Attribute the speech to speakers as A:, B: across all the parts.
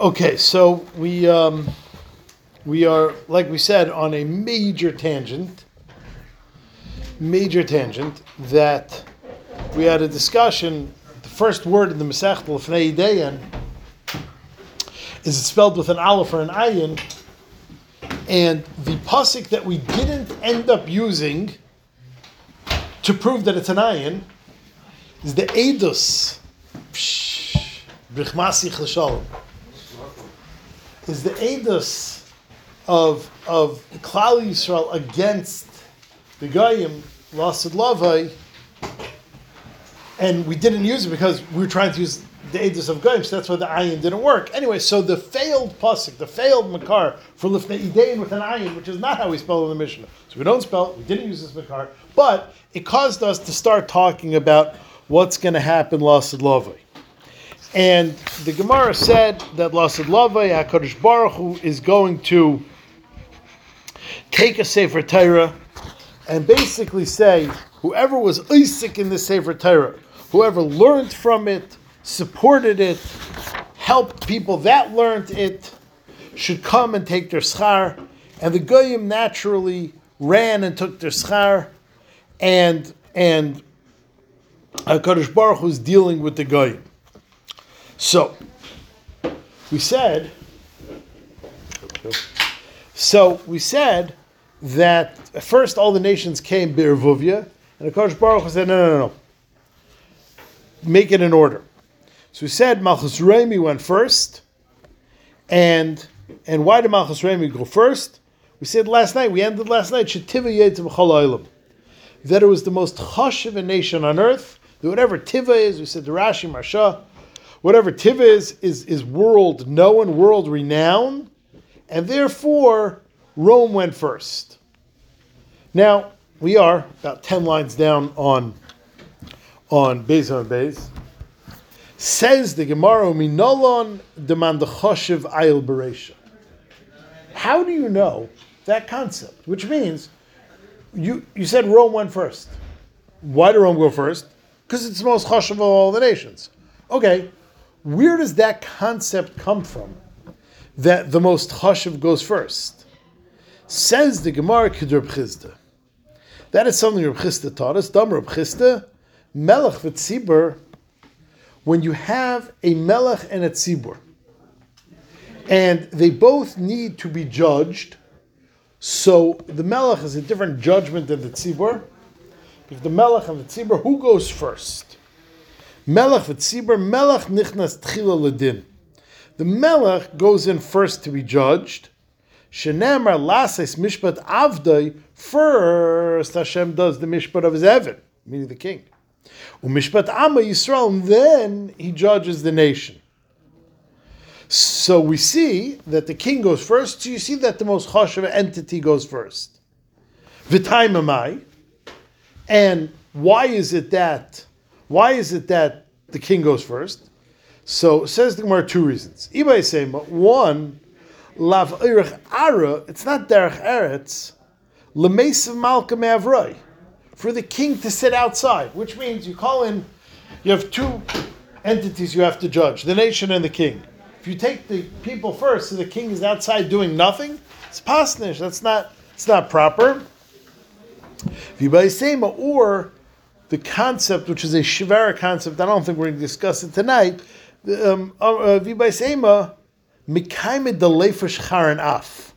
A: Okay, so we um, we are, like we said, on a major tangent. Major tangent that we had a discussion. The first word in the Masech Lefnei Dayan is it spelled with an aleph or an ayin, and the pasuk that we didn't end up using to prove that it's an ayin is the edus. Brichmasich l'shalom is the edus of of Klal Yisrael against the Goyim, Lasid Lavai, and we didn't use it because we were trying to use the edus of Goyim, so that's why the ayin didn't work. Anyway, so the failed pasuk, the failed makar for lifnei idein with an ayin, which is not how we spell in the Mishnah. So we don't spell. We didn't use this makar, but it caused us to start talking about what's going to happen Lasid Lavai. And the Gemara said that Lasid Lavai, HaKadosh Baruch Hu, is going to take a Sefer Torah and basically say, whoever was Isaac in the Sefer Torah, whoever learned from it, supported it, helped people that learned it, should come and take their schar. And the Goyim naturally ran and took their schar, and and HaKadosh Baruch Hu is dealing with the Goyim. So, we said, so we said that at first all the nations came Birvuvia, and Akash Baruch said, no, no, no, no. Make it in order. So we said Malchus Remi went first, and and why did Malchus Remi go first? We said last night, we ended last night, Shetiva Yetzim that it was the most hush of a nation on earth, that whatever Tiva is, we said the Rashi Marsha, whatever tiv is, is, is world known, world renowned, and therefore Rome went first. Now, we are about 10 lines down on, on Beis on Beis. Says the Gemara, Minolon demand the Choshev Ayil Beresha. How do you know that concept? Which means, you, you said Rome went first. Why did Rome go first? Because it's the most Choshev of all the nations. Okay, where does that concept come from? That the most chashiv goes first. Says the Gemara Kedur Chizda. That is something Reb Chizda taught us. Dam Reb Chizda, Melech v'tzibur. When you have a Melech and a tzibur, and they both need to be judged, so the Melech is a different judgment than the tzibur. If the Melech and the tzibur, who goes first? Melech v'tzibur, Melech nichnas tchila ledin. The Melech goes in first to be judged. Shenemar lases mishpat avdai. First, Hashem does the mishpat of his Evan, meaning the king. Umishpat Amma Yisrael, and then he judges the nation. So we see that the king goes first. So you see that the most chashav entity goes first. V'taimamai. And why is it that? Why is it that the king goes first? So says the Gemara two reasons. Ibay say, one, lav irich ara. It's not derech eretz. Lemesav malka me'avroi. For the king to sit outside, which means you call in. You have two entities you have to judge: the nation and the king. If you take the people first, so the king is outside doing nothing, it's pasnish. That's not. It's not proper. V'baisema or the concept, which is a shivara concept. I don't think we're going to discuss it tonight. Um, uh, uh, V'baisema mikaimed the lefish charan af.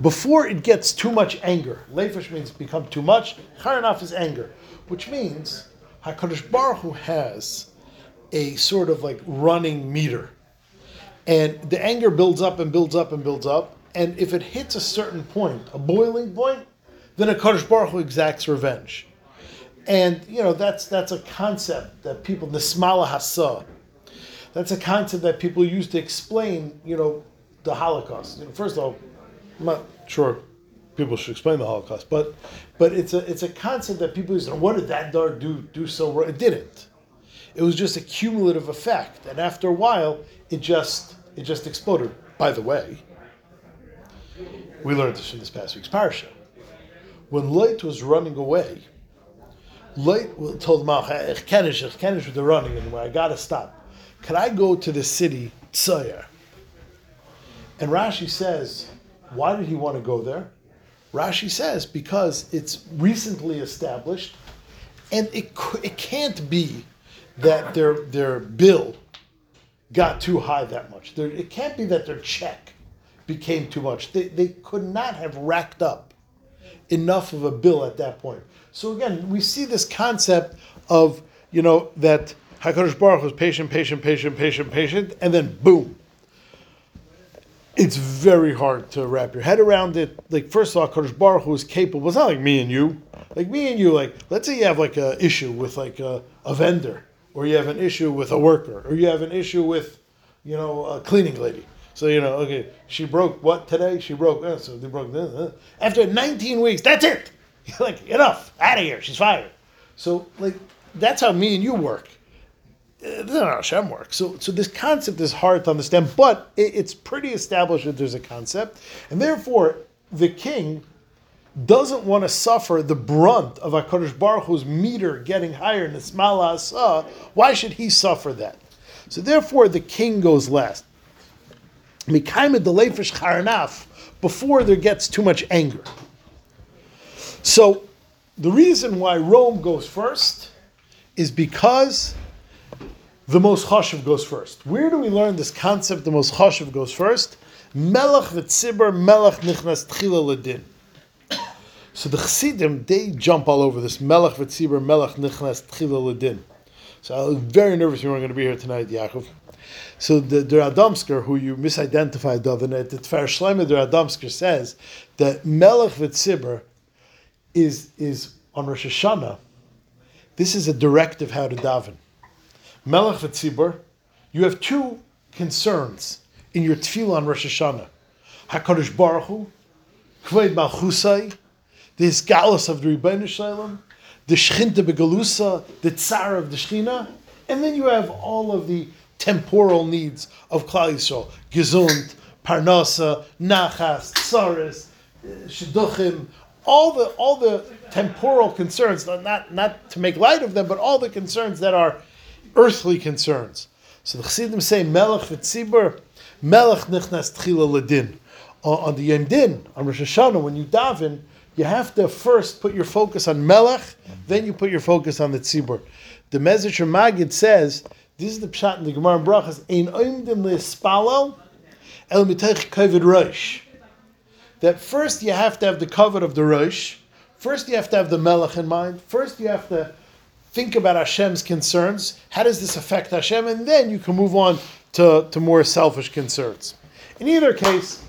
A: Before it gets too much anger, lefish means become too much. Charan af is anger, which means Hakadosh Baruch Hu has a sort of like running meter. And the anger builds up and builds up and builds up. And if it hits a certain point, a boiling point, then a Baruch Hu exacts revenge. And you know that's that's a concept that people nismala hasa. That's a concept that people use to explain, you know, the Holocaust. You know, first of all, I'm not sure people should explain the Holocaust, but but it's a it's a concept that people use. What did that dog do do so wrong? It didn't. It was just a cumulative effect, and after a while, it just it just exploded. By the way, we learned this from this past week's parsha. When Lot was running away, told Malach, "Ich kenne ich, ich kenne ich with the running, and I got to stop. Can I go to the city Tzayer? And Rashi says, why did he want to go there? Rashi says, because it's recently established, and it, it can't be that their, their bill got too high that much. There, it can't be that their check became too much. They, they could not have racked up enough of a bill at that point. So again, we see this concept of, you know, that HaKadosh Baruch was patient, patient, patient, patient, patient, and then boom. It's very hard to wrap your head around it. Like, first of all, HaKadosh Baruch was capable. It's not like me and you. Like me and you, like, let's say you have like a issue with like a, a vendor, or you have an issue with a worker, or you have an issue with, you know, a cleaning lady. So you know, okay, she broke what today? She broke. Uh, so they broke. Uh, after 19 weeks, that's it. Like enough, out of here. She's fired. So like that's how me and you work. Uh, this is how Hashem works. So, so this concept is hard to understand, but it, it's pretty established that there's a concept, and therefore the king doesn't want to suffer the brunt of Hakadosh Baruch Hu's meter getting higher in Ismaila Asa. Why should he suffer that? So therefore, the king goes last. Mikaima delayfish charnaf before there gets too much anger. So the reason why Rome goes first is because the most chashiv goes first. Where do we learn this concept? The most chashiv goes first. Melech v'tzibur melech nichnas tchila ledin. So the chassidim they jump all over this melech v'tzibur melech nichnas tchila ledin. So I was very nervous we weren't going to be here tonight, Yaakov. So the, the Radomsker, who you misidentified, Dovinet, the Tfer Shleimer, the Radomsker says that melech v'tzibur is is on Rosh Hashanah. This is a directive how to daven. Melech v'tzibur, you have two concerns in your tefillah on Rosh Hashanah. Hakadosh Baruch Hu, Kved Malchusai, the Hisgalus of the Rebbeinu Shalom, the Shchinta Begalusa, the Tsar of the Shechina, and then you have all of the temporal needs of Klal Yisrael: Gesund, Parnasa, Nachas, Tsaris, eh, Shidduchim, all the all the temporal concerns, not not to make light of them, but all the concerns that are earthly concerns. So the Chassidim say Melech v'tzibur, Melech nichnas tchila ledin. Uh, on the Yom Din, on Rosh Hashanah, when you daven, you have to first put your focus on Melech, then you put your focus on the tzibur. The Mezritch Magid says this is the pshat in the Gemara in Brachas. Ein oimdim le'espalel el mitech kovid rosh that first you have to have the covet of the Rosh, first you have to have the Melech in mind, first you have to think about Hashem's concerns, how does this affect Hashem, and then you can move on to, to more selfish concerns. In either case,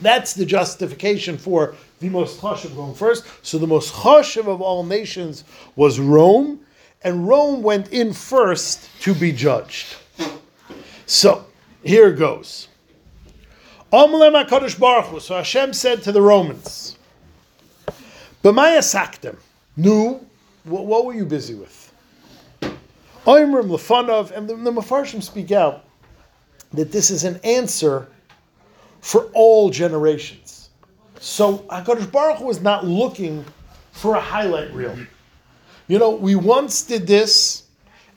A: that's the justification for the most chashiv going first. So the most chashiv of all nations was Rome, and Rome went in first to be judged. So here goes. Amalem HaKadosh Baruch. So Hashem said to the Romans, B'maya saktem. Nu, what, what were you busy with? Oimrim lefanov, and the, the Mefarshim speak out that this is an answer for all generations. So HaKadosh Baruch Hu was not looking for a highlight reel. You know, we once did this,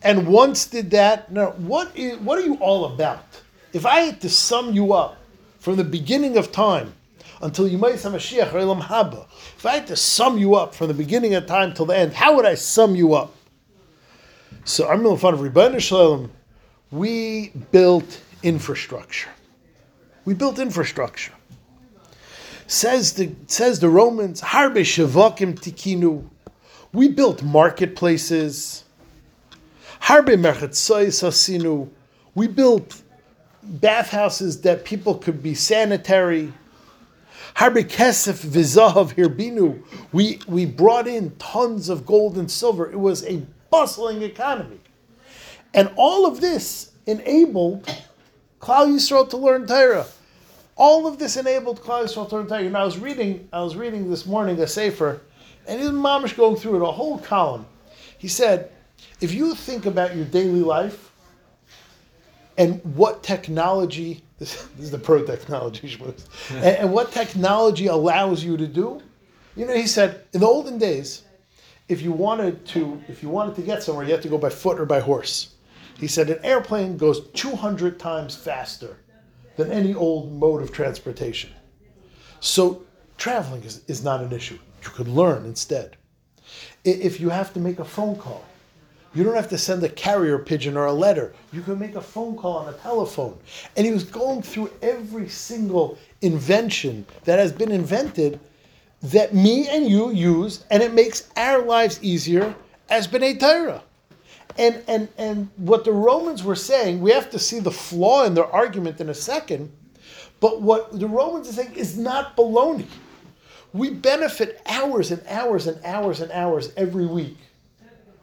A: and once did that. Now, what is what are you all about? If I had to sum you up from the beginning of time until you might Yemais HaMashiach Elam Haba, if I had to sum you up from the beginning of time till the end, how would I sum you up? So I'm in front of Rebbeinu Shalom. We built infrastructure. We built infrastructure. Says the says the Romans, Harbe Shavakim Tikinu. We built marketplaces. Harbe Merchatzois Hasinu. We built bathhouses that people could be sanitary. Harbe Kesef Vizahav Hirbinu. We, we brought in tons of gold and silver. It was a bustling economy. And all of this enabled Klal Yisrael to learn Torah. All of this enabled Klal Yisrael to learn Torah. And I was reading, I was reading this morning a sefer, and his mamish going through it, a whole column. He said, if you think about your daily life, and what technology this, this is the pro technology and, and what technology allows you to do you know he said in the olden days if you wanted to if you wanted to get somewhere you had to go by foot or by horse he said an airplane goes 200 times faster than any old mode of transportation. So traveling is, is not an issue. You could learn instead. If you have to make a phone call, you don't have to send a carrier pigeon or a letter. You can make a phone call on a telephone. And he was going through every single invention that has been invented that me and you use, and it makes our lives easier as B'nai Torah. And, and, and what the Romans were saying, we have to see the flaw in their argument in a second, but what the Romans are saying is not baloney. We benefit hours and hours and hours and hours every week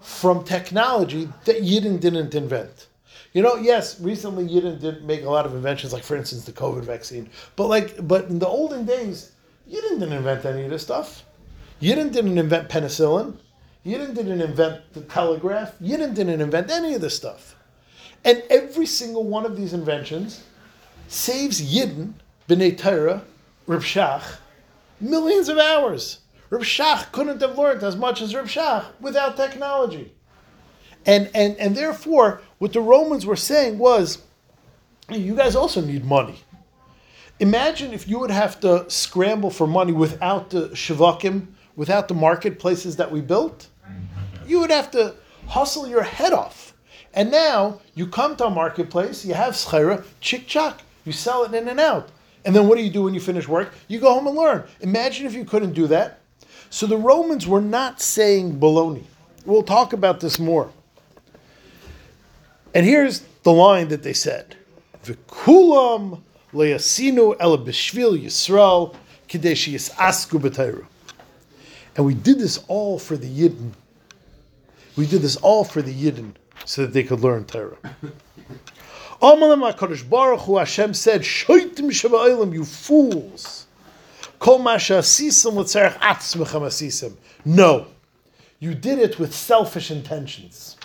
A: from technology that Yidden didn't invent. You know, yes, recently Yidden did make a lot of inventions, like for instance the COVID vaccine. But like, but in the olden days, Yidden didn't invent any of this stuff. Yidden didn't invent penicillin. Yidden didn't invent the telegraph. Yidden didn't invent any of this stuff. And every single one of these inventions saves Yidden, B'nai Torah, Reb Shach, millions of hours. Reb Shach couldn't have learned as much as Reb Shach without technology. And, and, and therefore, what the Romans were saying was, you guys also need money. Imagine if you would have to scramble for money without the shavakim, without the marketplaces that we built. You would have to hustle your head off. And now you come to a marketplace, you have schera, chick chak, you sell it in and out. And then what do you do when you finish work? You go home and learn. Imagine if you couldn't do that. So the Romans were not saying baloney. We'll talk about this more. And here's the line that they said: "V'kulam le'asinu el b'shvil Yisrael kadesh yisasku b'tayru." And we did this all for the Yidden. We did this all for the Yidden so that they could learn Torah. Amalim HaKadosh Baruch Hu Hashem said, Shoitim Shabba'ilim, you fools. Kol masha asisam l'tzarech atzmechem asisam. No, you did it with selfish intentions.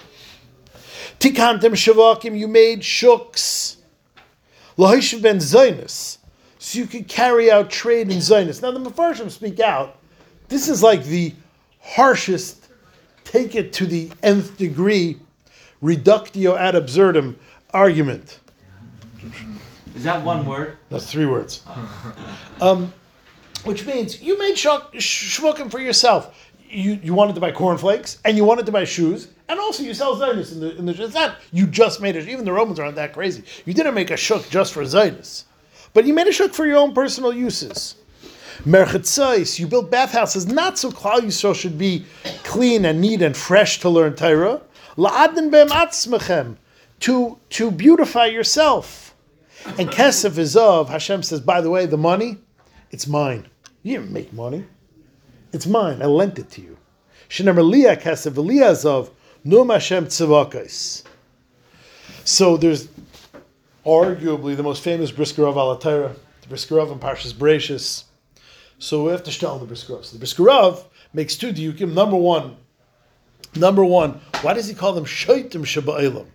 A: Tikantem shavakim, you made shuks. Lahishav ben Zionus, so you could carry out trade in Zionus. Now the Mepharshim speak out. This is like the harshest, take it to the nth degree, reductio ad absurdum argument.
B: Is that one word?
A: That's three words. Um, which means you made shuk- sh- shvukim for yourself. You, you wanted to buy cornflakes and you wanted to buy shoes, and also you sell Zionus in the in the. It's not you just made it. Even the Romans aren't that crazy. You didn't make a shuk just for Zionus, but you made a shuk for your own personal uses. Merchetzais, you built bathhouses not so Klal Yisrael should be clean and neat and fresh to learn Torah. La'adin bem atzmechem, to to beautify yourself. And kesef is of Hashem says. By the way, the money, it's mine. You didn't make money. It's mine. I lent it to you. Shenemar liya kesef v'liya of num Hashem tzavakais. So there's arguably the most famous brisker Alatira, the Briskerov in Parshas Bereshis. So we have to shtel the Briskerov. So the Briskerov makes two diukim. Number one, number one, why does he call them shaitim shaba'ilam?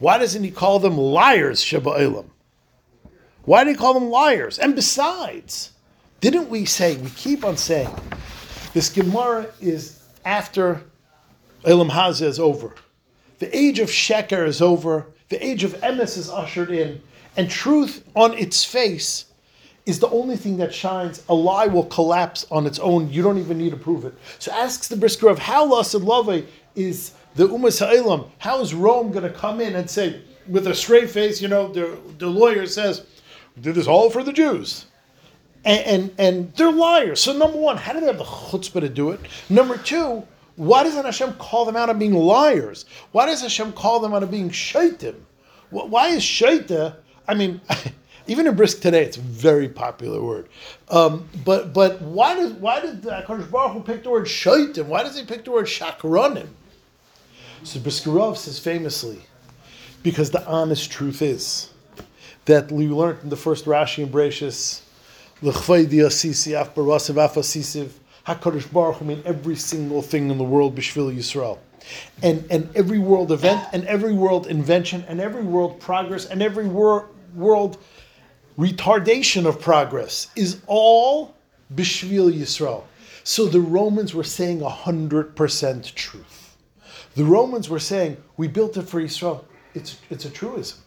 A: Why doesn't he call them liars shaba'ilam? Why do he call them liars? And besides, didn't we say, we keep on saying, this Gemara is after Elam Hazeh is over. The age of Sheker is over. The age of Emes is ushered in. And truth on its face is the only thing that shines. A lie will collapse on its own. You don't even need to prove it. So asks the Briskerov how Lasad Lave is the Umas Ha'ilam. How is Rome going to come in and say, with a straight face, you know, the, the lawyer says, did this all for the Jews. And, and, and they're liars. So number one, how do they have the chutzpah to do it? Number two, why doesn't Hashem call them out on being liars? Why does Hashem call them out of being shaitim? Why is shaita? I mean, even in brisk today, it's a very popular word. Um, but but why does why did Hakadosh Baruch Hu pick the word shaitim? Why does he pick the word shakranim? So Briskerov says famously, because the honest truth is that we learned in the first Rashi and asisiv, HaKadosh Baruch Hu made every single thing in the world Bishvil Yisrael. And, and every world event, and every world invention, and every world progress, and every wor- world retardation of progress is all Bishvil Yisrael. So the Romans were saying 100% truth. The Romans were saying, we built it for Israel. It's, it's a truism.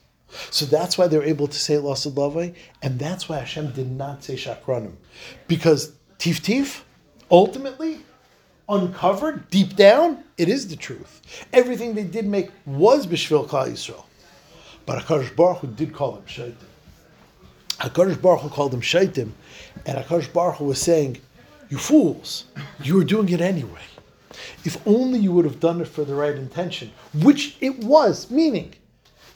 A: So that's why they're able to say Lasad Lavai, and that's why Hashem did not say Shakranim. Because Tif Tif, ultimately, uncovered deep down, it is the truth. Everything they did make was Bishvil Klal Yisrael. But HaKadosh Baruch Hu did call them Shaitim. HaKadosh Baruch Hu called them Shaitim, and HaKadosh Baruch Hu was saying, You fools, you were doing it anyway. If only you would have done it for the right intention, which it was, meaning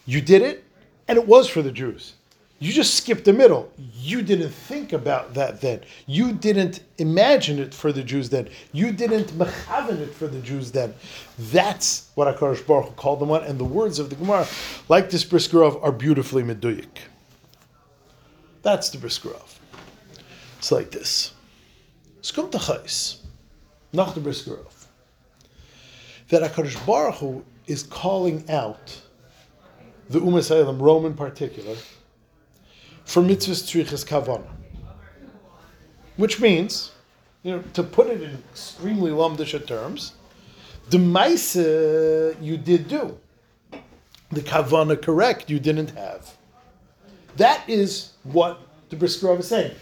A: you did it, and it was for the Jews. You just skipped the middle. You didn't think about that then. You didn't imagine it for the Jews then. You didn't mechaven it for the Jews then. That's what HaKadosh Baruch called them on. And the words of the Gemara, like this Briskerov, are beautifully meduyik. That's the Briskerov. It's like this. Skum tachais. Nach the Briskerov. That HaKadosh Baruch Hu is calling out the Umas Elam, Rome in particular, for mitzvahs tzrichas kavana. Which means, you know, to put it in extremely lumdisha terms, the maise you did do, the kavana correct you didn't have. That is what the Briskerov is saying.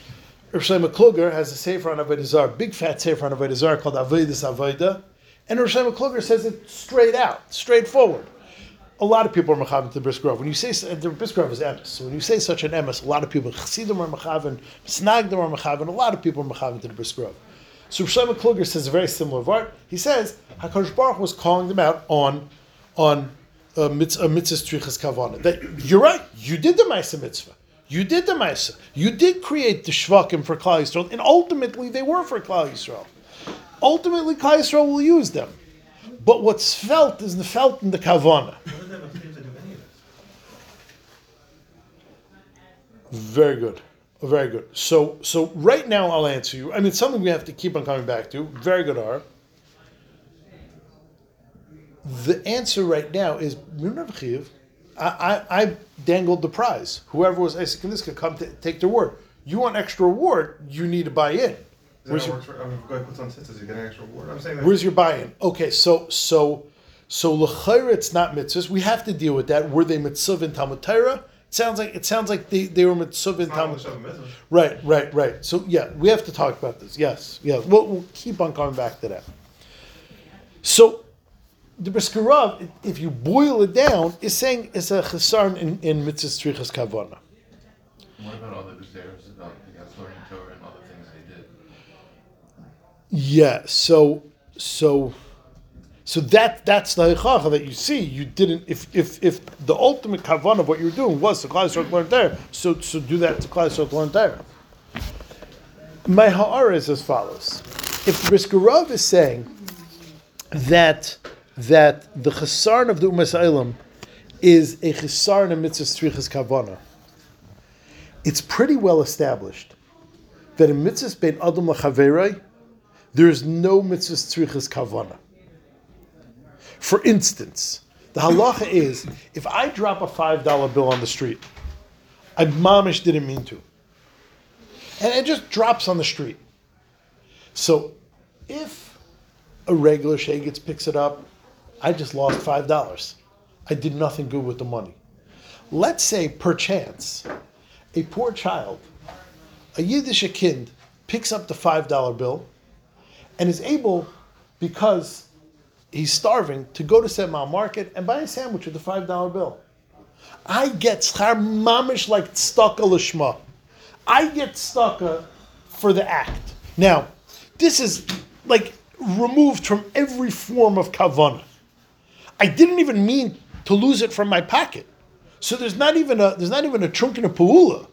A: Rav Shlomo Kluger has a sefer on Avodah big fat sefer on Avodah called Avodas Avodah, and Shlomo Kluger says it straight out, straightforward a lot of people are mechavan to the Briskerov. When you say the Briskerov is emes, so when you say such an emes, a lot of people chassidim are mechavan, snagdim are mechavan. A lot of people are mechavan to the Briskerov. So Shlomo Kluger says a very similar word. He says Hakadosh Baruch was calling them out on on a mitzvah kavana. That you're right. You did the ma'aseh mitzvah. You did the ma'aseh. You did create the shvakim for Klal Yisrael, and ultimately they were for Klal Yisrael. Ultimately, Yisrael will use them. But what's felt is the felt in the kavana. Very good. Very good. So so right now I'll answer you. I mean, something we have to keep on coming back to. Very good, R. The answer right now is I, I, I dangled the prize. Whoever was Isaac and this could come to take the word. You want extra reward, you need to buy in.
C: Where's your, for, I mean, if puts on tzitzis, you get an extra reward. I'm saying that
A: Where's your buy-in? Okay, so so so l'chayr it's not mitzvahs. We have to deal with that. Were they mitzvah in Talmud Torah? It sounds like it sounds like they, they were mitzvah in Talmud. Right, right, right. So yeah, we have to talk about this. Yes, yeah. We'll, we'll keep on coming back to that. So the Briskerov, if you boil it down, is saying it's a chesaron in, in mitzvah strichas kavana.
D: What about all the gezeros about learning Torah and all the things they did?
A: Yeah. So so so that that's the halacha that you see. You didn't if if if the ultimate kavan of what you were doing was to Klal Yisrael learn there. So so do that to Klal Yisrael learn there. My ha'ara is as follows: If Briskerov is saying that that the chesaron of the Umas is a chesaron of mitzvah strichas kavana, it's pretty well established that in mitzvah bein adam lachaverei there is no mitzvah tzrichas kavana. For instance, the halacha is if I drop a five dollar bill on the street, I mamish didn't mean to, and it just drops on the street. So, if a regular shagets picks it up, I just lost five dollars. I did nothing good with the money. Let's say, perchance, a poor child, a Yiddish kind, picks up the five dollar bill and is able, because he's starving to go to Satmar Market and buy a sandwich with a five dollar bill. I get schar mamish like tztaka lishma. I get tztaka for the act. Now, this is like removed from every form of kavana. I didn't even mean to lose it from my pocket. So there's not even a there's not even a trunk in a paula.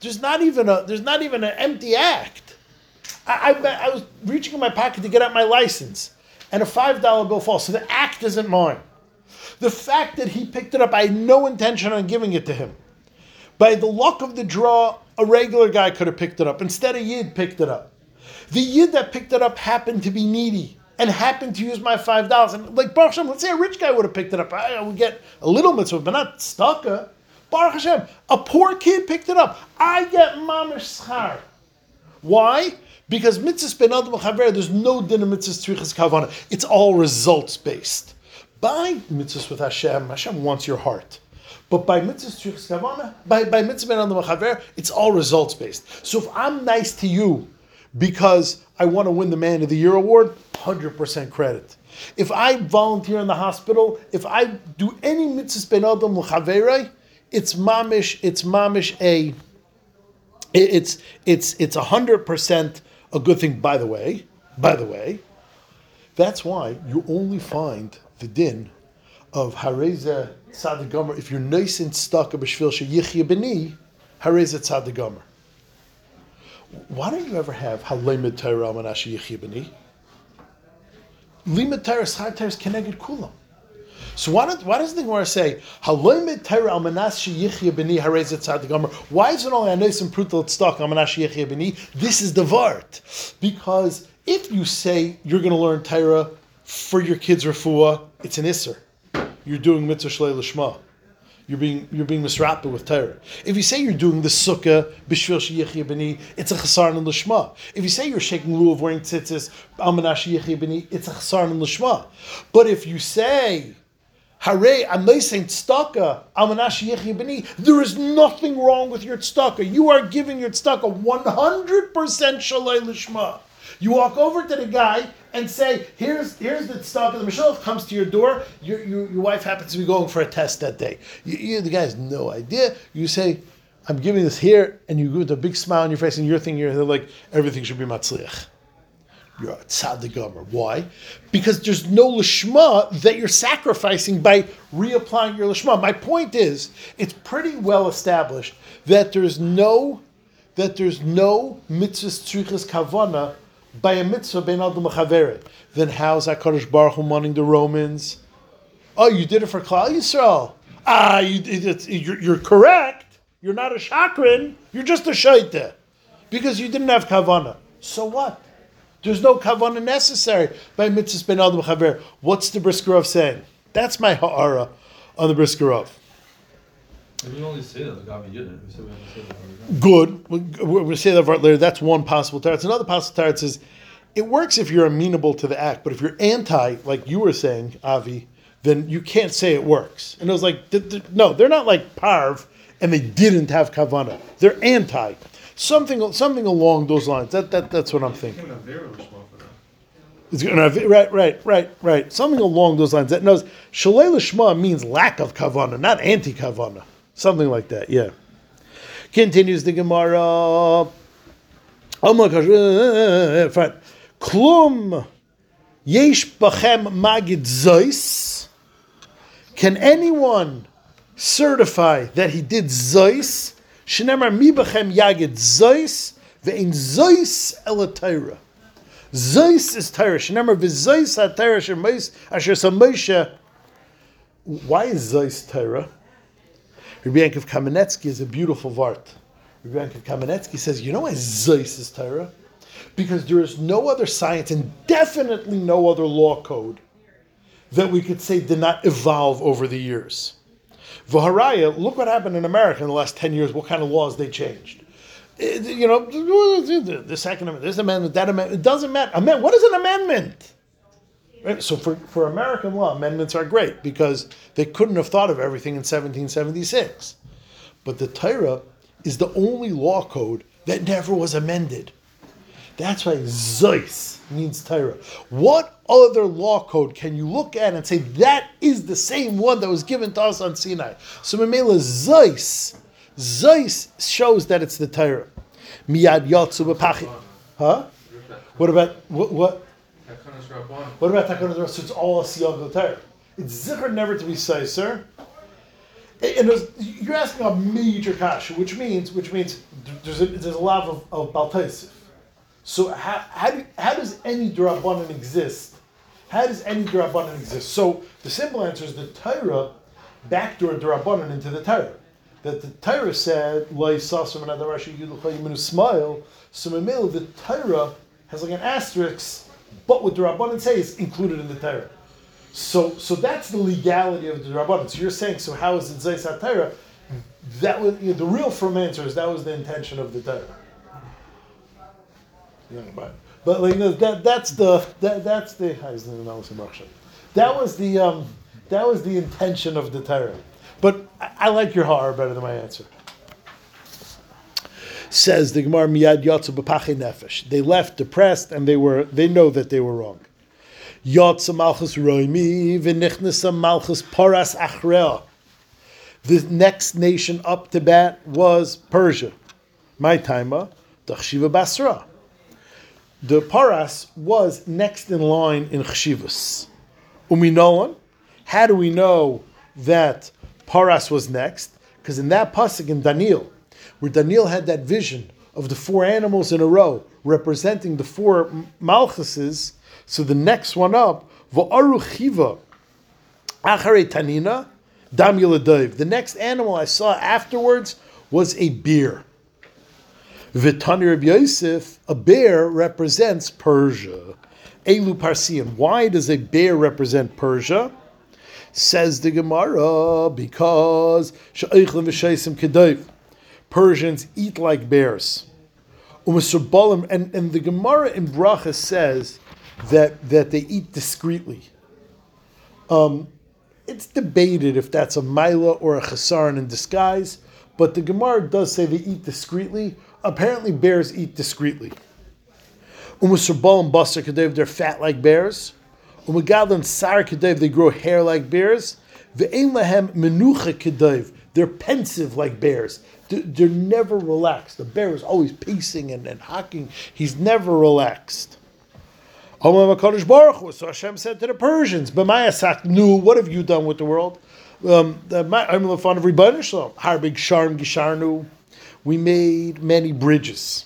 A: There's not even a there's not even an empty act. I, I, I was reaching in my pocket to get out my license and a $5 bill falls. So the act isn't mine. The fact that he picked it up, I had no intention on giving it to him. By the luck of the draw, a regular guy could have picked it up. Instead, a Yid picked it up. The Yid that picked it up happened to be needy and happened to use my five dollars. And like Baruch Hashem, let's say a rich guy would have picked it up. I, would get a little mitzvah, but not staka. Baruch Hashem, a poor kid picked it up. I get mamish schar. Why? Because mitzvahs ben adam chaver, there's no din of mitzvahs tzrichas kavana. It's all results based. By mitzvahs with Hashem, Hashem wants your heart. But by mitzvah tzrichas kavana, by by mitzvah ben adam chaver, it's all results based. So if I'm nice to you because I want to win the Man of the Year award, hundred percent credit. If I volunteer in the hospital, if I do any mitzvah ben adam l'chaverei, it's mamish, it's mamish a, it- it's it's it's hundred percent a good thing. By the way, by the way, that's why you only find the din of hareza Tzadegomer if you're nice and stuck a b'shvil sheyichya b'ni hareza Tzadegomer. Why don't you ever have halimid Torah manashi yichya b'ni? Limit Torah schar Torah kulam. So why, don't, why does the Gemara say halimid Torah al manashi yichya b'ni? Why is it only and prutal stuck al manashi yichya b'ni? This is the vart because if you say you're going to learn Torah for your kids' refuah, it's an isser. You're doing mitzvah shlei lishma. You're being you're being misrapid with Torah. If you say you're doing the sukkah b'shvil sheyichya b'ni, it's a chasarn and lishma. If you say you're shaking lulav wearing tzitzis almanash yechiya b'ni, it's a chasarn and lishma. But if you say I'm there is nothing wrong with your tzedakah. You are giving your tzedakah 100% shalei lishma. You walk over to the guy and say, "Here's here's the tzedakah." The Mashiach comes to your door. Your, your, your wife happens to be going for a test that day. You, you, the guy has no idea. You say, "I'm giving this here," and you go with a big smile on your face, and you're thinking you're like everything should be matzliach. You're a tzaddik gomer. Why? Because there's no lishma that you're sacrificing by reapplying your lishma. My point is, it's pretty well established that there's no that there's no mitzvah tzrichas kavana by a mitzvah ben adam chaveret. Then how's Hakadosh Baruch Hu wanting the Romans? Oh, you did it for Klal Yisrael. Ah, you, you're, you're correct. You're not a chakrin. You're just a shaita because you didn't have kavana. So what? There's no kavana necessary by mitzvah ben adam chaver. What's the Briskerov saying? That's my ha'ara on the Briskerov.
E: We only say that the Gavi We said we to say that. all the time.
A: Good. We're going to say that part later. That's one possible teretz. Another possible teretz is it works if you're amenable to the act, but if you're anti, like you were saying, Avi, then you can't say it works. And it was like, th- th- no, they're not like parv, and they didn't have kavana. They're anti. Something, something along those lines. That, that, that's what I'm thinking.
C: Became a very lishma for them.
A: It's gonna have- right, right, right, right. Something along those lines. That knows shalei lishma means lack of kavana, not anti kavana. Something like that. Yeah. Continues the Gemara. Oh my gosh. Fine. Klum yesh bachem magid zois. Can anyone certify that he did zois? Shenemar mi bachem yagid zois ve'in zois elatayra. zois is Torah. Remember, v'zois ha-Torah asher samosha. Why is zois Torah? Rabbi Yankov Kamenetsky is a beautiful vart. Rabbi Yankov Kamenetsky says, you know why zois is Torah? Because there is no other science and definitely no other law code that we could say did not evolve over the years. Vaharaya, look what happened in America in the last 10 years, what kind of laws they changed. Eh, You know, the second amendment, this amendment, that amendment, it doesn't matter. Amendment, what is an amendment? Right? So for, for American law, amendments are great because they couldn't have thought of everything in 1776. But the Torah is the only law code that never was amended. That's why zois means Torah. What other law code can you look at and say that is the same one that was given to us on Sinai? So Mamela zois, zois shows that it's the Torah. Miyad Yatsu b'pachi. Huh? What about what? what
D: Takanas Rabban.
A: what about Takanot Torah? So it's all a siyag of Torah. It's zikr never to be sir. And there's, you're asking a major kasha, which means which means there's a, there's a lot of, of baltaisif. So how, how, do, how does any drabanan exist? How does any drabanan exist? So the simple answer is the Torah backdoor drabanan into the Torah. That the Torah said, "Lai sasum and adarashi yimenu smile." So Mamil, the Torah has like an asterisk, but what the Rabbanan say is included in the Torah. So, so that's the legality of the Rabbanan. So you're saying, so how is it Zeis HaTorah? That was you know, the real firm answer is that was the intention of the Torah. Yeah, but, but like no, that that's the that that's the that was the um, that was the intention of the Torah. But I, I like your horror better than my answer. Says the Gemara Miyad Yotzu B'Pache Nefesh. They left depressed and they were they know that they were wrong. Yotza Malchus Roimi v'Nichnesa Malchus Paras Achrea. The next nation up to bat was Persia. My timer, the Chshiva Basra. The Paras was next in line in Chshivas. Uminoan. How do we know that Paras was next? Because in that pasuk in Daniel, where Daniel had that vision of the four animals in a row representing the four Malchuses, so the next one up, Achare Tanina, The next animal I saw afterwards was a bear. Vitani Reb Yosef, a bear represents Persia. Elu Parsian. Why does a bear represent Persia? Says the Gemara, because. Persians eat like bears. And, and the Gemara in Bracha says that, that they eat discreetly. Um, it's debated if that's a Mila or a Chasaran in disguise, but the Gemara does say they eat discreetly. Apparently, bears eat discreetly. Umasurbalim basar kadev, they're fat like bears. Umagadlan sar kadev, they grow hair like bears. Ve'ein lahem menucha kadev, they're pensive like bears. They're, never relaxed. The bear is always pacing and, and hocking. He's never relaxed. So Hashem said to the Persians, nu, what have you done with the world? Um, I'm the fun of Rebbeinu Shalom. Harbig Sharm Gisharnu. We made many bridges.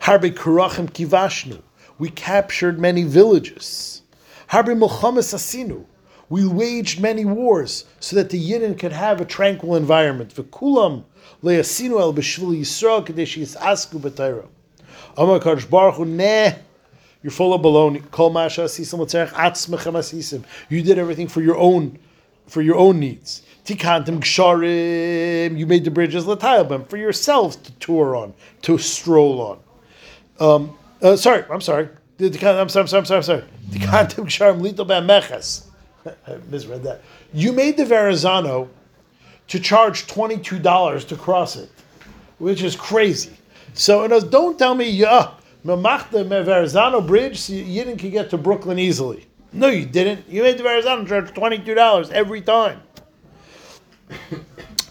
A: Harbe Kurachim Kivashnu. We captured many villages. Harbe Mulchamas Asinu. We waged many wars so that the Yidden could have a tranquil environment. V'kulam le'asinu el b'shvil Yisrael kadesh yisasku b'tayra. Amar Kadosh Baruch nah, you're full of baloney. Kol masha asisim l'tzerech atzmechem asisim. You did everything for your own, for your own needs. Tikantim gsharim. You made the bridges l'tayabim for yourselves to tour on, to stroll on. Um, uh, sorry, I'm sorry. I'm sorry, I'm sorry, I'm sorry, I'm sorry. Tikantim lito. I misread that. You made the Verrazano to charge twenty-two dollars to cross it, which is crazy. So, other don't tell me, yeah, the Verrazano bridge, so you didn't get to Brooklyn easily. No, you didn't. You made the Verrazano charge twenty-two dollars every time.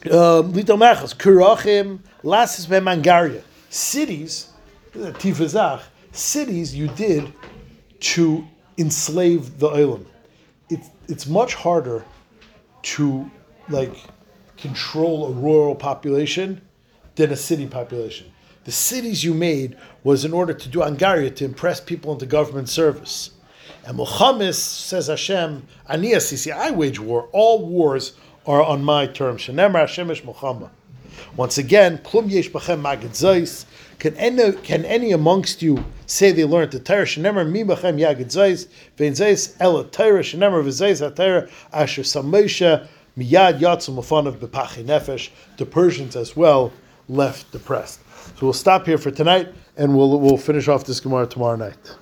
A: Um, Lito Mechas, Kurachim, Lasis Mangaria. Cities, Tifazach, cities you did to enslave the Olam. It's, it's much harder to like control a rural population than a city population. The cities you made was in order to do Angaria to impress people into government service. And Muhammad says Hashem, Ani asisi, I wage war. All wars are on my terms. Shenemar Hashem ish milchamah. Once again, Klum yesh bachem magid zayis. Can any, can any amongst you say they learned the Torah? Shenemar mi bachem yagid zayis. Vein zayis ela Torah. Shenemar v'zayis ha-Torah asher samesha miyad yatzu mufanav bepachi nefesh. The Persians as well left depressed. So we'll stop here for tonight, and we'll we'll finish off this Gemara tomorrow night.